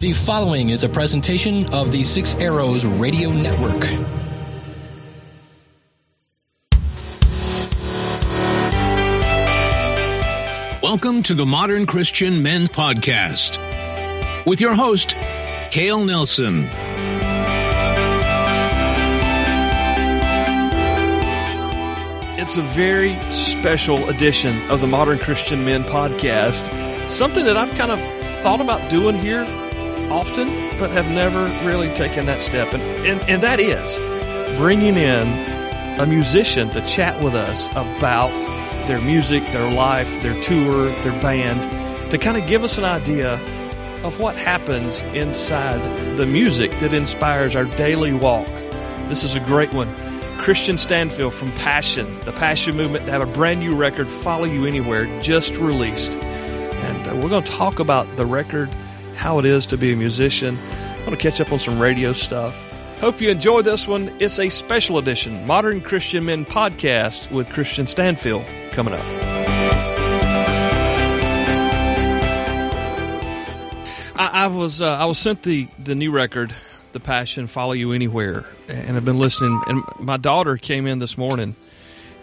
The following is a presentation of the Six Arrows Radio Network. Welcome to the Modern Christian Men Podcast with your host, Cale Nelson. It's a very special edition of the Modern Christian Men Podcast. Something that I've kind of thought about doing here often, but have never really taken that step. And, and, and that is bringing in a musician to chat with us about their music, their life, their tour, their band, to kind of give us an idea of what happens inside the music that inspires our daily walk. This is a great one. Kristian Stanfill from Passion, the Passion Movement, have a brand new record, Follow You Anywhere, just released. And uh, we're going to talk about the record, how it is to be a musician. I'm going to catch up on some radio stuff. Hope you enjoy this one. It's a special edition, Modern Christian Men podcast with Kristian Stanfield coming up. I, I was uh, I was sent the the new record, The Passion, Follow You Anywhere, and I've been listening. And my daughter came in this morning,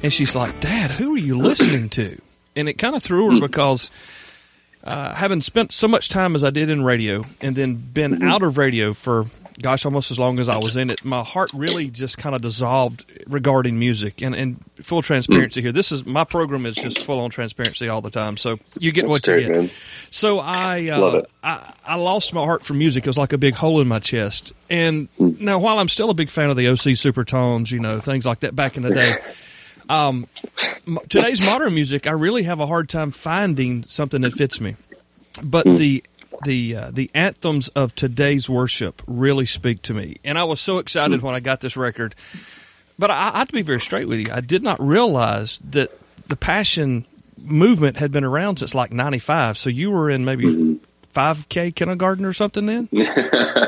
and she's like, "Dad, who are you listening to?" And it kind of threw her because uh, having spent so much time as I did in radio, and then been out of radio for gosh, almost as long as I was in it, my heart really just kind of dissolved regarding music. And, and full transparency here, this is my program is just full on transparency all the time. So you get That's what great, you get. man. So I, uh. I I lost my heart for music. It was like a big hole in my chest. And now, while I'm still a big fan of the OC Supertones, you know, things like that back in the day. Um, today's modern music, I really have a hard time finding something that fits me. But the the uh, the anthems of today's worship really speak to me, and I was so excited when I got this record. But I, I have to be very straight with you. I did not realize that the Passion movement had been around since like '95. So you were in maybe 5K kindergarten or something then.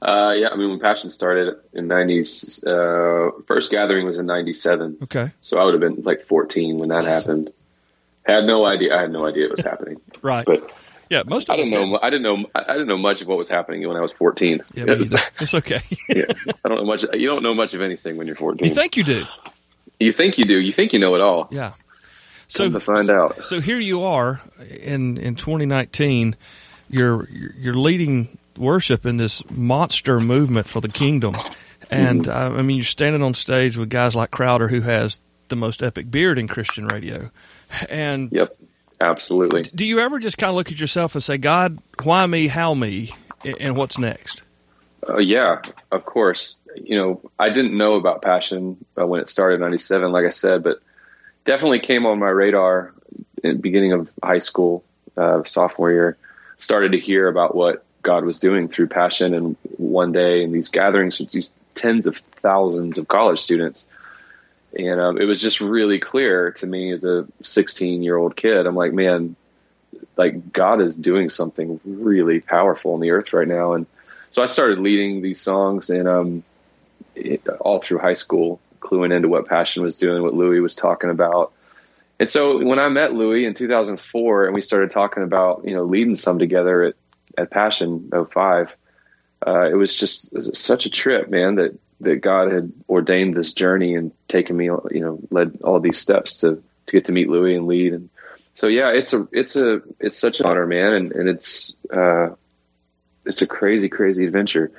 Uh, yeah, I mean, when Passion started in '90s, uh, first gathering was in '97, Okay, so I would have been like 14 when that happened. Had no idea. I had no idea it was happening, right. but yeah, most of I us didn't did. know. I didn't know. I didn't know much of what was happening when I was 14. Yeah, It was- it's okay. yeah, I don't know much. You don't know much of anything when you're 14. you think you do? You think you do. You think you know it all. Yeah. So Come to find out. So here you are in in 2019. You're you're leading worship in this monster movement for the kingdom, and uh, I mean you're standing on stage with guys like Crowder, who has the most epic beard in Christian radio. And Yep, absolutely. do you ever just kind of look at yourself and say, God, why me? How me? And what's next? Uh, yeah, of course. You know, I didn't know about Passion uh, when it started in '97, like I said, but definitely came on my radar in the beginning of high school, uh, sophomore year. Started to hear about what God was doing through Passion, and one day in these gatherings with these tens of thousands of college students, and um, it was just really clear to me as a 16 year old kid. I'm like, man, like God is doing something really powerful on the earth right now, and so I started leading these songs and um, it, all through high school, cluing into what Passion was doing, what Louie was talking about. And so when I met Louie in 2004 and we started talking about, you know, leading some together at, at Passion 05, uh, it was just such a trip, man, that, that God had ordained this journey and taken me, you know, led all these steps to, to get to meet Louie and lead. And so, yeah, it's a, it's a, it's such an honor, man. And, and it's, uh, it's a crazy, crazy adventure,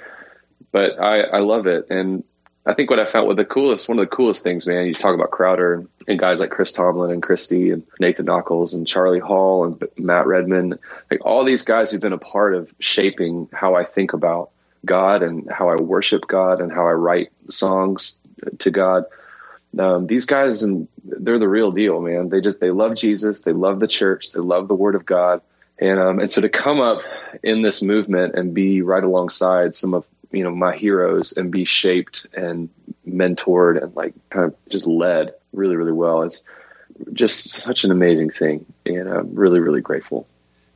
but I, I love it. And I think what I found with the coolest, one of the coolest things, man, you talk about Crowder and, guys like Chris Tomlin and Christy and Nathan Nockels and Charlie Hall and Matt Redman, like all these guys who've been a part of shaping how I think about God and how I worship God and how I write songs to God. Um, these guys and they're the real deal, man. They just, they love Jesus. They love the church. They love the word of God. And, um, and so to come up in this movement and be right alongside some of, you know, my heroes and be shaped and mentored and like kind of just led really, really well. It's just such an amazing thing. And I'm really, really grateful.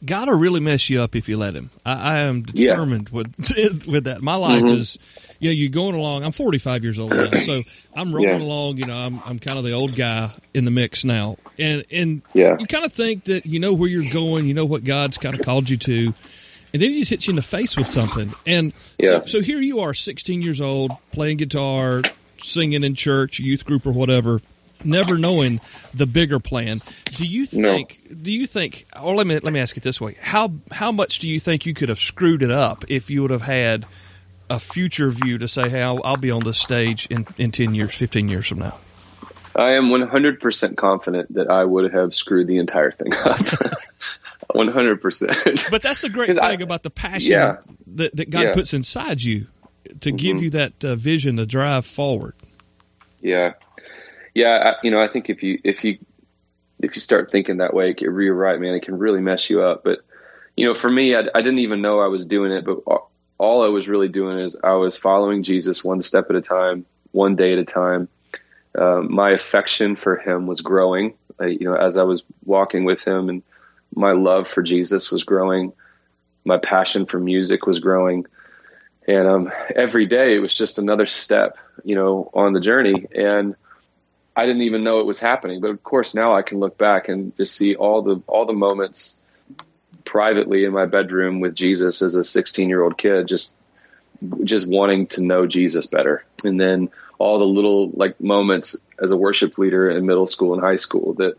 God will really mess you up if you let him. I, I am Yeah. determined with with that. My life Mhm. is, you know, you're going along. I'm 45 years old now, so I'm rolling Yeah. along. You know, I'm I'm kind of the old guy in the mix now, and and Yeah. you kind of think that you know where you're going, you know what God's kind of called you to, and then he just hits you in the face with something. And Yeah. so, so here you are, 16 years old, playing guitar, singing in church, youth group, or whatever, never knowing the bigger plan. Do you No. think? Do you think? Or let me let me ask it this way: how how much do you think you could have screwed it up if you would have had a future view to say, "Hey, I'll, I'll be on this stage in in 10 years, 15 years from now"? I am 100% confident that I would have screwed the entire thing up. 100%. But that's the great 'Cause I- thing about the passion Yeah. that, that God Yeah. Mm-hmm. puts inside you to give you that uh, vision to drive forward. Yeah, yeah. I, you know, I think if you if you if you start thinking that way, you're right, man. It can really mess you up. But you know, for me, I, I didn't even know I was doing it. But all- I was really doing is I was following Jesus one step at a time, one day at a time. Um, my affection for Him was growing. I, you know, as I was walking with Him, and my love for Jesus was growing. My passion for music was growing and um, every day it was just another step, you know, on the journey. And I didn't even know it was happening, but of course now I can look back and just see all the all the moments privately in my bedroom with Jesus as a 16 year old kid, just just wanting to know Jesus better, and then all the little like moments as a worship leader in middle school and high school that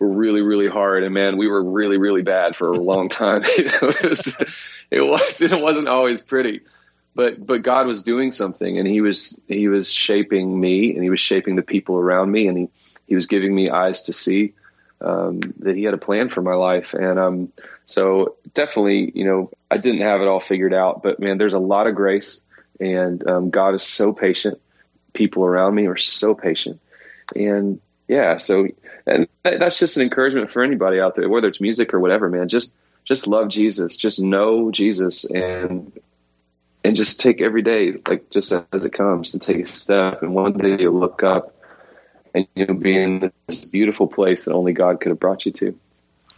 really really hard. And man we were really really bad for a long time. You know, it was it was it wasn't always pretty. But but God was doing something and he was he was shaping me and he was shaping the people around me and he he was giving me eyes to see um, that he had a plan for my life. And um so definitely you know I didn't have it all figured out but man there's a lot of grace and um, God is so patient. People around me are so patient. And yeah so and that, that's just an encouragement for anybody out there whether it's music or whatever man just just love Jesus just know Jesus and and just take every day like just as it comes to take a step and one day you'll look up and you'll be in this beautiful place that only God could have brought you to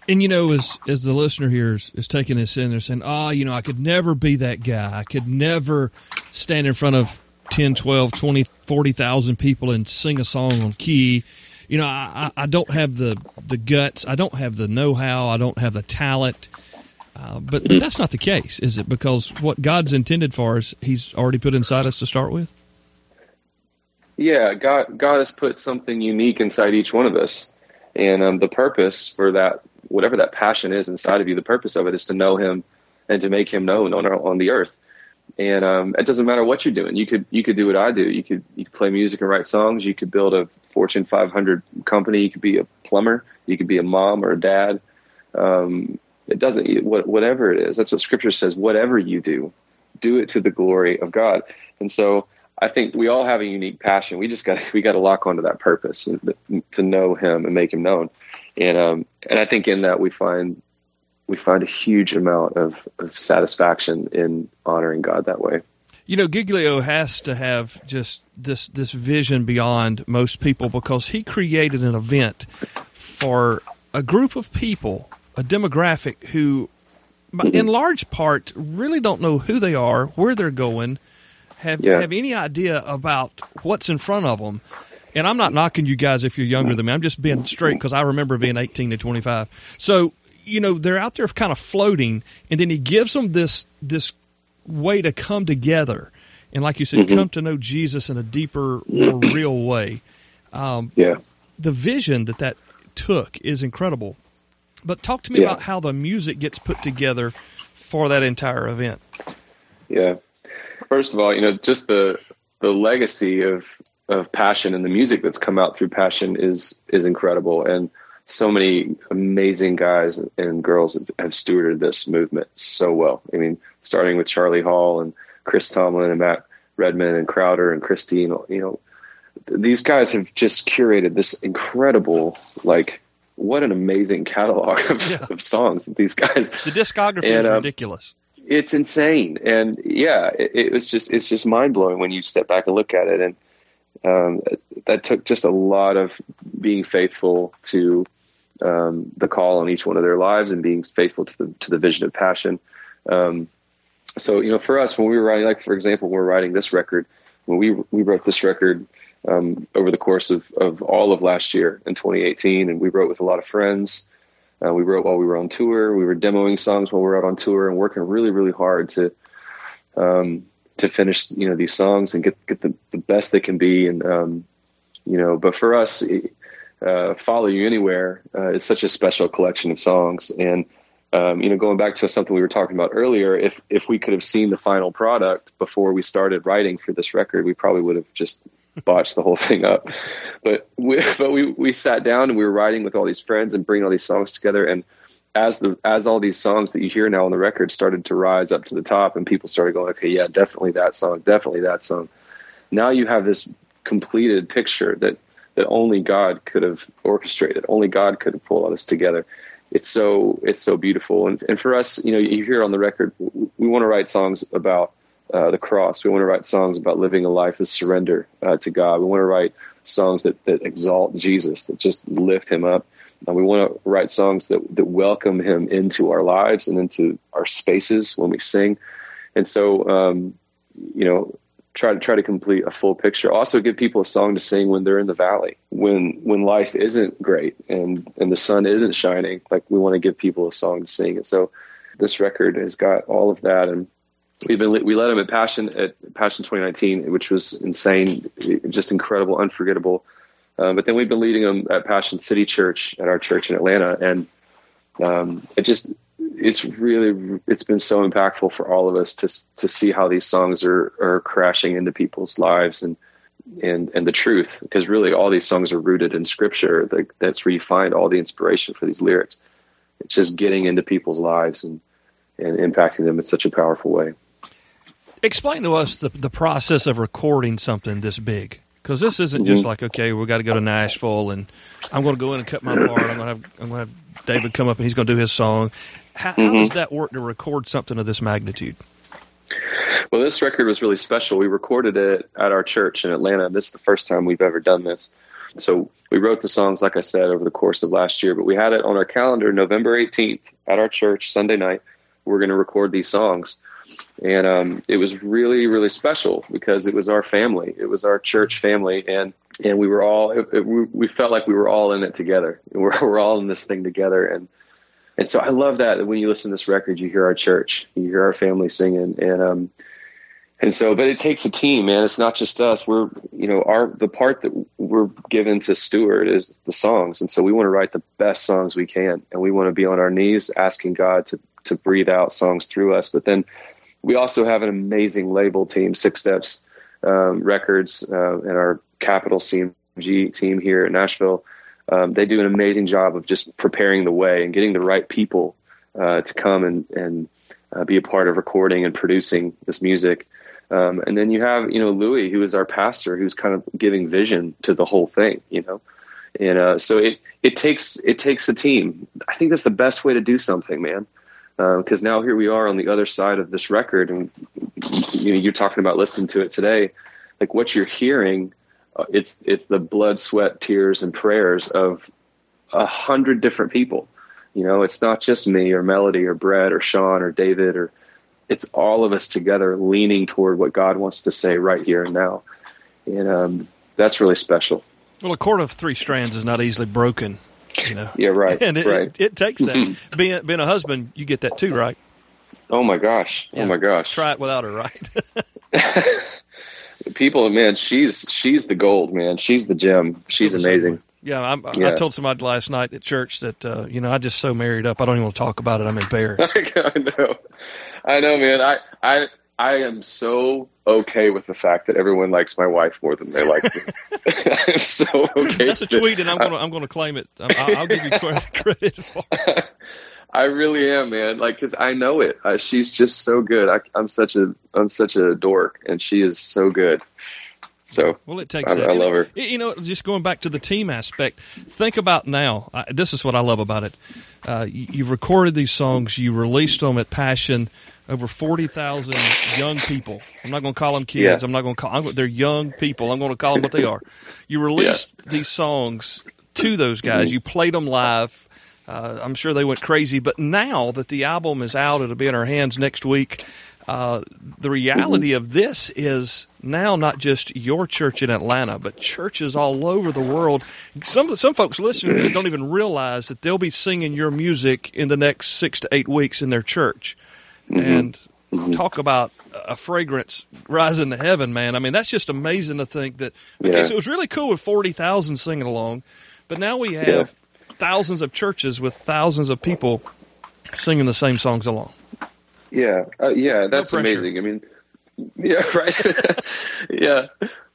And you know, as as the listener here is, is taking this in, they're saying, "Oh, you know, I could never be that guy. I could never stand in front of 10, 12, 20, 40,000 people and sing a song on key. You know, I, I don't have the the guts. I don't have the know how. I don't have the talent. Uh, but, but that's not the case, is it? Because what God's intended for us, He's already put inside us to start with. yeah God God has put something unique inside each one of us and um, the purpose for that whatever that passion is inside of you the purpose of it is to know him and to make him known on our, on the earth and um, it doesn't matter what you're doing. You could you could do what I do. You could you could play music and write songs. You could build a Fortune 500 company. You could be a plumber. You could be a mom or a dad. Um, it doesn't what- whatever it is. That's what Scripture says. Whatever you do, do it to the glory of God. And so I think we all have a unique passion. We just got we got to lock onto that purpose to know Him and make Him known. And um, and I think in that we find we find a huge amount of, of satisfaction in honoring God that way. You know, Giglio has to have just this this vision beyond most people because he created an event for a group of people, a demographic who, in mm-hmm. large part, really don't know who they are, where they're going, have Yeah. have any idea about what's in front of them. And I'm not knocking you guys if you're younger than me. I'm just being straight because I remember being 18 to 25. So you know they're out there kind of floating, and then he gives them this this way to come together, and like you said, come to know Jesus in a deeper, more real way. Um, Yeah. The vision that that took is incredible. But talk to me Yeah. about how the music gets put together for that entire event. Yeah. First of all, you know, just the the legacy of of passion and the music that's come out through passion is is incredible and so many amazing guys and girls have, have stewarded this movement so well. I mean, starting with Charlie Hall and Chris Tomlin and Matt Redman and Crowder and Christine, you know, these guys have just curated this incredible, like, what an amazing catalog of, Yeah. of songs that these guys The discography And, is um, ridiculous. it's insane and yeah it, it was just it's just mind blowing when you step back and look at it and um, that took just a lot of being faithful to um, the call on each one of their lives and being faithful to the to the vision of passion um, so you know for us when we were writing like for example when we we're writing this record when we we wrote this record um, over the course of, of all of last year in 2018 and we wrote with a lot of friends Uh, we wrote while we were on tour. We were demoing songs while we were out on tour and working really, really hard to um, to finish, you know, these songs and get get the, the best they can be. And um, you know, but for us, uh, "Follow You Anywhere" uh, is such a special collection of songs. And um, you know, going back to something we were talking about earlier, if if we could have seen the final product before we started writing for this record, we probably would have just botched the whole thing up. But we but we we sat down and we were writing with all these friends and bringing all these songs together and as the as all these songs that you hear now on the record started to rise up to the top and people started going okay yeah definitely that song definitely that song. Now you have this completed picture that that only god could have orchestrated only god could have pulled all this together. It's so it's so beautiful. And, and for us you know you hear on the record we want to write songs about uh, the cross. We want to write songs about living a life of surrender uh, to god. We want to write songs that that exalt jesus that just lift him up and we want to write songs that, that welcome him into our lives and into our spaces when we sing. And so, um, you know, try to try to complete a full picture. Also, give people a song to sing when they're in the valley, when when life isn't great and and the sun isn't shining. Like we want to give people a song to sing. And so, this record has got all of that. And we've been we led them at Passion at Passion 2019, which was insane, just incredible, unforgettable. Um, but then we've been leading them at Passion City Church at our church in Atlanta, and um, it just it's really it's been so impactful for all of us to to see how these songs are are crashing into people's lives and and and the truth. Because really all these songs are rooted in scripture that's where you find all the inspiration for these lyrics. It's just getting into people's lives and and impacting them in such a powerful way. Explain to us the the process of recording something this big because this isn't just mm-hmm. like okay, we got to go to Nashville and I'm going to go in and cut my part. I'm going to have I'm going to have David come up and he's going to do his song. How, mm-hmm. how does that work to record something of this magnitude? Well, this record was really special. We recorded it at our church in Atlanta. This is the first time we've ever done this. So we wrote the songs, like I said, over the course of last year, but we had it on our calendar November 18th at our church, Sunday night. We're going to record these songs and um, it was really really special because it was our family. It was our church family. And and we were all it, it, we felt like we were all in it together. We're, we're all in this thing together. And and so I love that when you listen to this record you hear our church you hear our family singing. And um and so but it takes a team man. It's not just us. We're you know our the part that we're given to steward is the songs. And so we want to write the best songs we can. And we want to be on our knees asking God to to breathe out songs through us. But then we also have an amazing label team, Six Steps um, Records, uh, and our Capitol CMG team here in Nashville. Um, they do an amazing job of just preparing the way and getting the right people uh, to come and, and uh, be a part of recording and producing this music. Um, and then you have, you know, Louie, who is our pastor, who's kind of giving vision to the whole thing, you know. And uh, so it it takes it takes a team. I think that's the best way to do something, man because uh, now here we are on the other side of this record, and you know, you're talking about listening to it today. Like what you're hearing, uh, it's it's the blood, sweat, tears, and prayers of a hundred different people. You know, it's not just me or Melody or Brett or Sean or David or it's all of us together leaning toward what God wants to say right here and now, and um, that's really special. Well, a cord of three strands is not easily broken, you know. Yeah, right. and it, right. It, it takes that. Mm-hmm. being being a husband, you get that too, right? Oh my gosh! Oh, yeah. Oh my gosh! Try it without her, right? People, man, she's she's the gold, man. She's the gem. She's amazing. Yeah, yeah, i told somebody last night at church that uh, you know I just so married up. I don't even want to talk about it. I'm embarrassed. I know, I know, man. I I I am so okay with the fact that everyone likes my wife more than they like me. I'm so okay. That's a tweet, and I'm gonna I'm gonna claim it. I'll, I'll give you credit for. It. I really am, man. Like, cause I know it. Uh, she's just so good. I, am such a I'm such a dork, and she is so good. So well, it takes. I, that. I love her. You know, just going back to the team aspect. Think about now. I, this is what I love about it. Uh, you, you've recorded these songs. You released them at Passion over 40,000 young people. I'm not going to call them kids. Yeah. I'm not going to call I'm, they're young people. I'm going to call them what they are. You released yeah. these songs to those guys. Mm-hmm. You played them live. Uh, I'm sure they went crazy. But now that the album is out, it'll be in our hands next week. Uh, uh, the reality mm-hmm. of this is now not just your church in Atlanta, but churches all over the world. Some some folks listening to this don't even realize that they'll be singing your music in the next six to eight weeks in their church. Mm-hmm. And mm-hmm. talk about a fragrance rising to heaven, man. I mean, that's just amazing to think that. Okay, yeah. so it was really cool with forty thousand singing along, but now we have yeah. thousands of churches with thousands of people singing the same songs along. Yeah, uh, yeah, that's no amazing. I mean, yeah, right. yeah,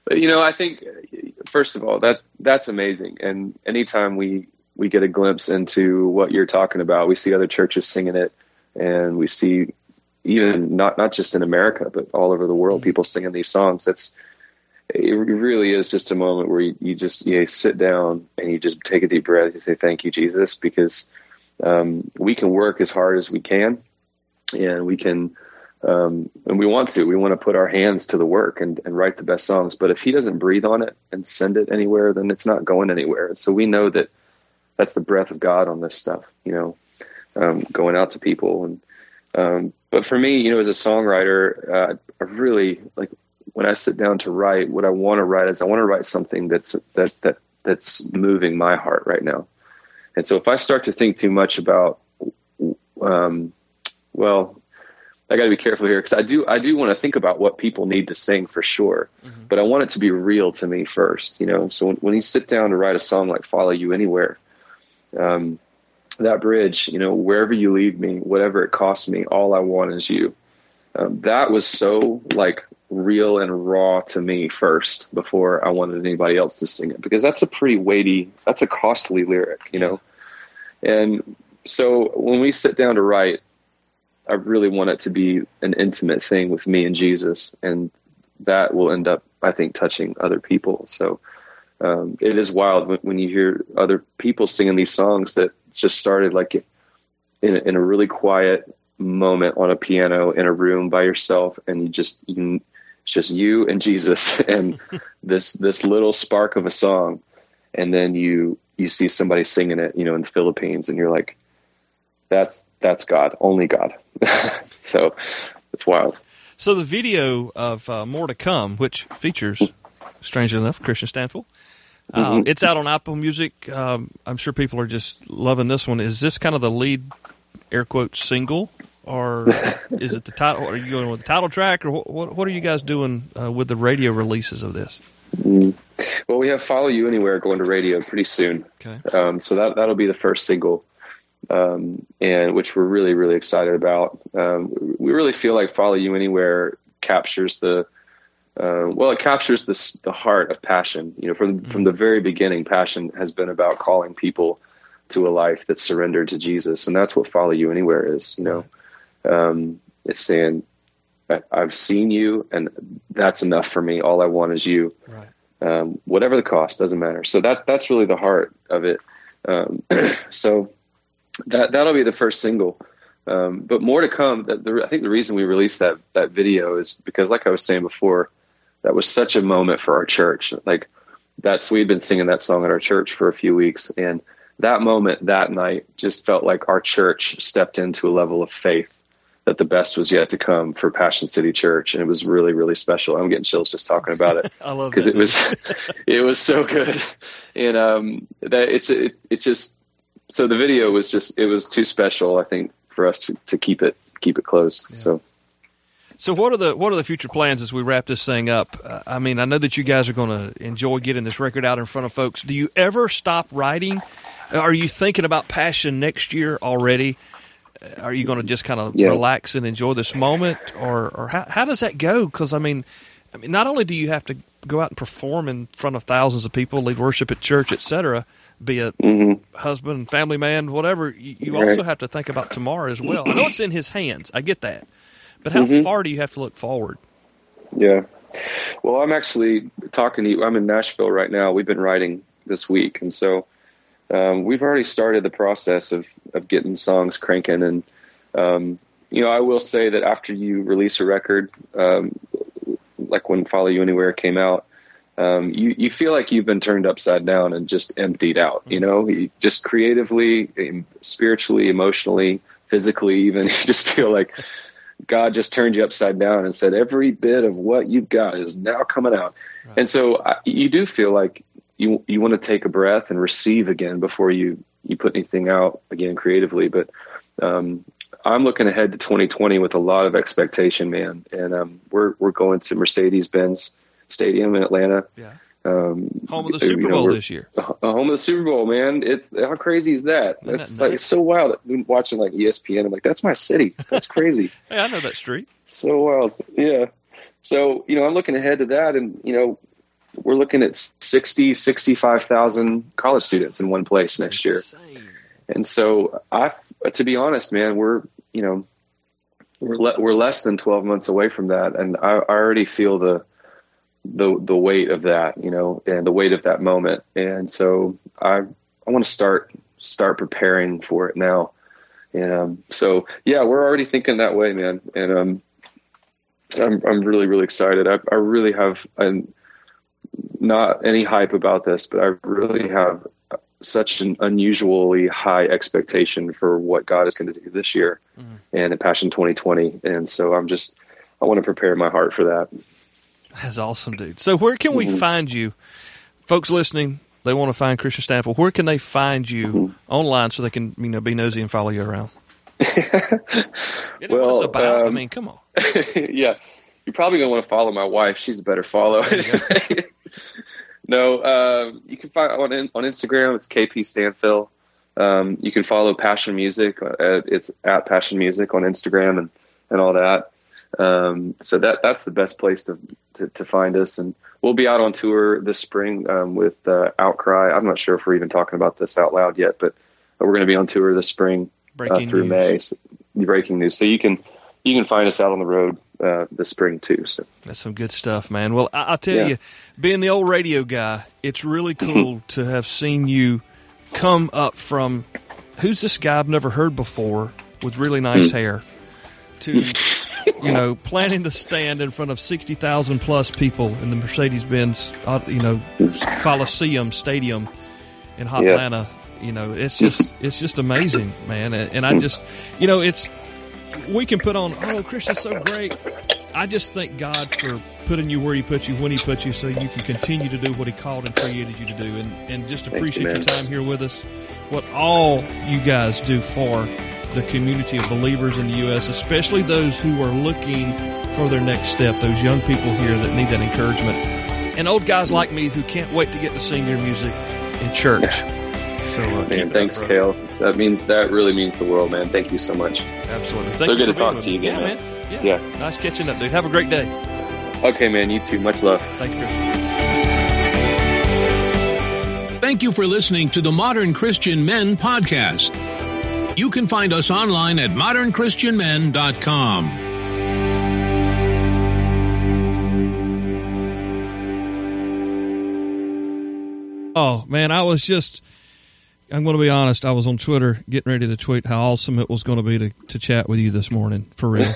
but, you know, I think first of all that that's amazing, and anytime we we get a glimpse into what you're talking about, we see other churches singing it, and we see even not not just in America, but all over the world, people singing these songs. That's it really is just a moment where you, you just you sit down and you just take a deep breath. You say, "Thank you, Jesus," because um, we can work as hard as we can, and we can, um, and we want to. We want to put our hands to the work and, and write the best songs. But if He doesn't breathe on it and send it anywhere, then it's not going anywhere. So we know that that's the breath of God on this stuff. You know, um, going out to people and um, but for me, you know, as a songwriter, uh, I really like when I sit down to write. What I want to write is I want to write something that's that that that's moving my heart right now. And so if I start to think too much about, um, well, I got to be careful here because I do I do want to think about what people need to sing for sure, mm-hmm. but I want it to be real to me first. You know, so when, when you sit down to write a song like "Follow You Anywhere," um, that bridge, you know, wherever you lead me, whatever it costs me, all I want is you. Um, that was so like real and raw to me first before I wanted anybody else to sing it because that's a pretty weighty, that's a costly lyric, you know. And so when we sit down to write, I really want it to be an intimate thing with me and Jesus, and that will end up, I think, touching other people. So um, it is wild when, when, you hear other people singing these songs that just started like in, in a really quiet moment on a piano in a room by yourself, and you just you, it's just you and Jesus and this this little spark of a song, and then you you see somebody singing it, you know, in the Philippines, and you're like, that's that's God, only God. so it's wild. So the video of uh, More to Come, which features strangely enough, Kristian Stanfill. Uh, mm-hmm. It's out on Apple Music. Um, I'm sure people are just loving this one. Is this kind of the lead, air quotes, single, or is it the title? Are you going with the title track, or what? What are you guys doing uh, with the radio releases of this? Mm. Well, we have "Follow You Anywhere" going to radio pretty soon. Okay. Um, so that that'll be the first single, um, and which we're really really excited about. Um, we really feel like "Follow You Anywhere" captures the uh, well, it captures the the heart of passion. You know, from mm-hmm. from the very beginning, passion has been about calling people to a life that's surrendered to Jesus, and that's what "Follow You Anywhere" is. You know, um, it's saying, "I've seen you, and that's enough for me. All I want is you. Right. Um, whatever the cost, doesn't matter." So that that's really the heart of it. Um, so that that'll be the first single. Um, but more to come. The, the, I think the reason we released that that video is because, like I was saying before, that was such a moment for our church. Like that's we'd been singing that song at our church for a few weeks, and that moment that night just felt like our church stepped into a level of faith that the best was yet to come for Passion City Church, and it was really, really special. I'm getting chills just talking about it. I love because it was, it was so good, and um, that it's it, it's just so the video was just it was too special. I think for us to, to keep it keep it closed. Yeah. So so what are the what are the future plans as we wrap this thing up? Uh, I mean, I know that you guys are going to enjoy getting this record out in front of folks. Do you ever stop writing? Are you thinking about passion next year already? Uh, are you going to just kind of yeah. relax and enjoy this moment, or or how how does that go? Because I mean, I mean, not only do you have to go out and perform in front of thousands of people, lead worship at church, etc., be a mm-hmm. husband, family man, whatever. You, you right. also have to think about tomorrow as well. I know it's in His hands. I get that, but how mm-hmm. far do you have to look forward? Yeah. Well, I'm actually talking to you. I'm in Nashville right now. We've been writing this week, and so um, we've already started the process of of getting songs cranking. And um, you know, I will say that after you release a record, um, like when "Follow You Anywhere" came out, um, you you feel like you've been turned upside down and just emptied out. You know, you just creatively, spiritually, emotionally, physically, even you just feel like God just turned you upside down and said, every bit of what you've got is now coming out. Right. And so I, you do feel like you you want to take a breath and receive again before you you put anything out again creatively. But um, I'm looking ahead to 2020 with a lot of expectation, man. And um, we're we're going to Mercedes Benz Stadium in Atlanta. Yeah. Um, home of the Super you know, Bowl this year. Home of the Super Bowl, man. It's how crazy is that? That's that like it's so wild. watching like ESPN, I'm like, that's my city. That's crazy. hey, I know that street. So wild, yeah. So you know, I'm looking ahead to that, and you know, we're looking at 60, 65,000 college students in one place next year. And so I, to be honest, man, we're, you know, we're, le- we're less than 12 months away from that. And I, I already feel the, the, the weight of that, you know, and the weight of that moment. And so I, I want to start, start preparing for it now. And, um, so yeah, we're already thinking that way, man. And, um, I'm, I'm really, really excited. I, I really have an, not any hype about this, but I really have such an unusually high expectation for what God is going to do this year mm-hmm. and in Passion 2020. And so I'm just, I want to prepare my heart for that. That's awesome, dude. So where can we mm-hmm. find you? Folks listening, they want to find Kristian Stanfield. Where can they find you mm-hmm. online so they can, you know, be nosy and follow you around? well, about. Um, I mean, come on. yeah. You're probably going to want to follow my wife. She's a better follow. no, um, you can find on on Instagram. It's KP Stanfill. Um, you can follow Passion Music. Uh, it's at Passion Music on Instagram and and all that. Um, so that that's the best place to, to, to find us. And we'll be out on tour this spring um, with uh, Outcry. I'm not sure if we're even talking about this out loud yet, but we're going to be on tour this spring uh, through news. May. So, breaking news. So you can you can find us out on the road uh, this spring too. So that's some good stuff, man. Well, I, will tell yeah. you, being the old radio guy, it's really cool to have seen you come up from who's this guy I've never heard before with really nice hmm. hair to you know planning to stand in front of sixty thousand plus people in the Mercedes Benz uh, you know Coliseum Stadium in Hot yeah. Atlanta. You know, it's just it's just amazing, man. And, and I just you know it's we can put on, oh, Kristian's so great. I just thank God for putting you where He put you when He put you, so you can continue to do what He called and created you to do, and and just appreciate your time here with us. What all you guys do for the community of believers in the U.S., especially those who are looking for their next step. Those young people here that need that encouragement, and old guys like me who can't wait to get to sing your music in church. So, uh, man, thanks, up, Cale. That means that really means the world, man. Thank you so much. Absolutely. Thank so good to talk to you again, yeah, man. Yeah. yeah. Nice catching up, dude. Have a great day. Okay, man. You too. Much love. Thanks, Chris. Thank you for listening to the Modern Christian Men podcast. You can find us online at modernchristianmen.com. Oh man, I was just I'm going to be honest. I was on Twitter getting ready to tweet how awesome it was going to be to, to chat with you this morning. For real.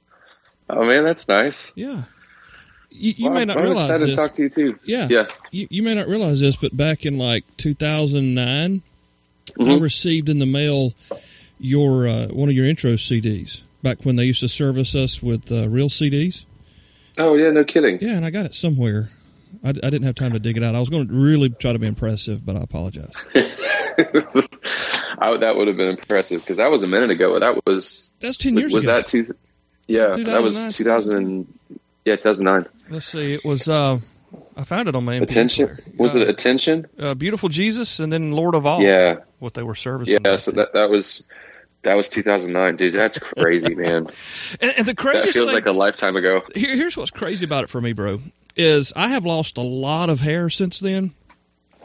oh man, that's nice. Yeah. You, you well, may not I'm realize excited this. to talk to you too. Yeah. Yeah. You, you may not realize this, but back in like 2009, mm-hmm. I received in the mail your uh, one of your intro CDs. Back when they used to service us with uh, real CDs. Oh yeah, no kidding. Yeah, and I got it somewhere. I, I, didn't have time to dig it out. I was going to really try to be impressive, but I apologize. I, that would have been impressive because that was a minute ago. That was that's ten years. Was ago. that two? Yeah, that was two thousand. Yeah, two thousand nine. Let's see. It was. uh I found it on my MP attention. Player. Was uh, it attention? Uh, Beautiful Jesus, and then Lord of All. Yeah, what they were servicing. Yeah, so that that was that was 2009, dude. That's crazy, man. and, and, the craziest that feels thing, like a lifetime ago. Here, here's what's crazy about it for me, bro. Is I have lost a lot of hair since then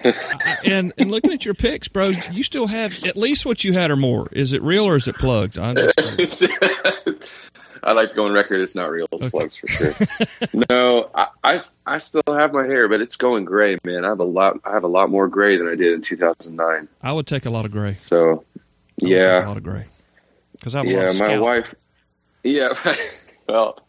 and and looking at your pics, bro, you still have at least what you had or more. Is it real or is it plugs? I like to go on record. It's not real. It's okay. plugs for sure. no, I, I, I still have my hair, but it's going gray, man. I have a lot. I have a lot more gray than I did in 2009. I would take a lot of gray. So, yeah, a lot of gray. Because I yeah, my wife. Yeah, well,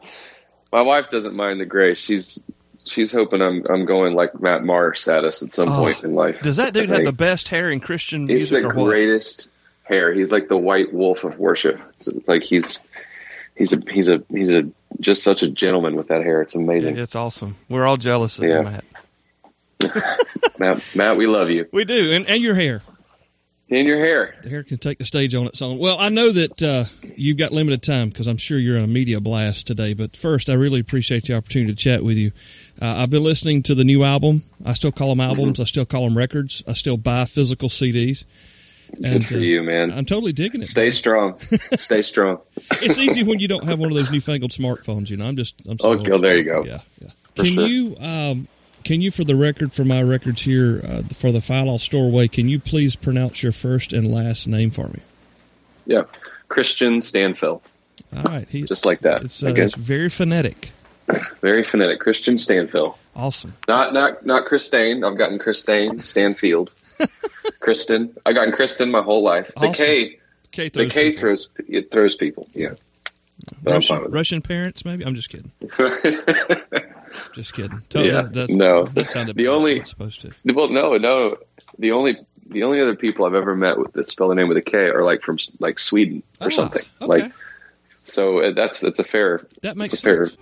my wife doesn't mind the gray. She's she's hoping I'm I'm going like Matt Maher status at some oh, point in life. Does that dude have the best hair in Christian music? He's the greatest hair. He's like the white wolf of worship. It's like he's he's a he's a he's a just such a gentleman with that hair. It's amazing. It's awesome. We're all jealous of Yeah. Matt. Matt, Matt, we love you. We do, and, and your hair. And your hair. The hair can take the stage on its own. Well, I know that uh, you've got limited time because I'm sure you're in a media blast today. But first, I really appreciate the opportunity to chat with you. Uh, I've been listening to the new album. I still call them albums. Mm-hmm. I still call them records. I still buy physical CDs. And, Good for uh, you, man. I'm totally digging it. Stay strong. Stay strong. it's easy when you don't have one of those newfangled smartphones. You know, I'm just. I'm so Okay, there you go. Yeah, yeah. Can sure. you, um, can you, for the record, for my records here, uh, for the file I'll store away, can you please pronounce your first and last name for me? Yeah. Kristian Stanfill. All right, he, Just like that. It's, uh, it's very phonetic. Very phonetic. Kristian Stanfill. Awesome. Not not not Christine. I've gotten Christine Stanfield. Kristen. I've gotten Kristen my whole life. The Awesome. K K the throws K people. throws it throws people. Yeah. Russian, Russian parents, maybe. I'm just kidding. Just kidding. Yeah, that's, no. that sounded The bad. only- supposed to. well, no, no. The only the only other people I've ever met with, that spell the name with a K are like from like Sweden or Ah, something. okay. Like so uh, that's that's a fair That makes a fair sense.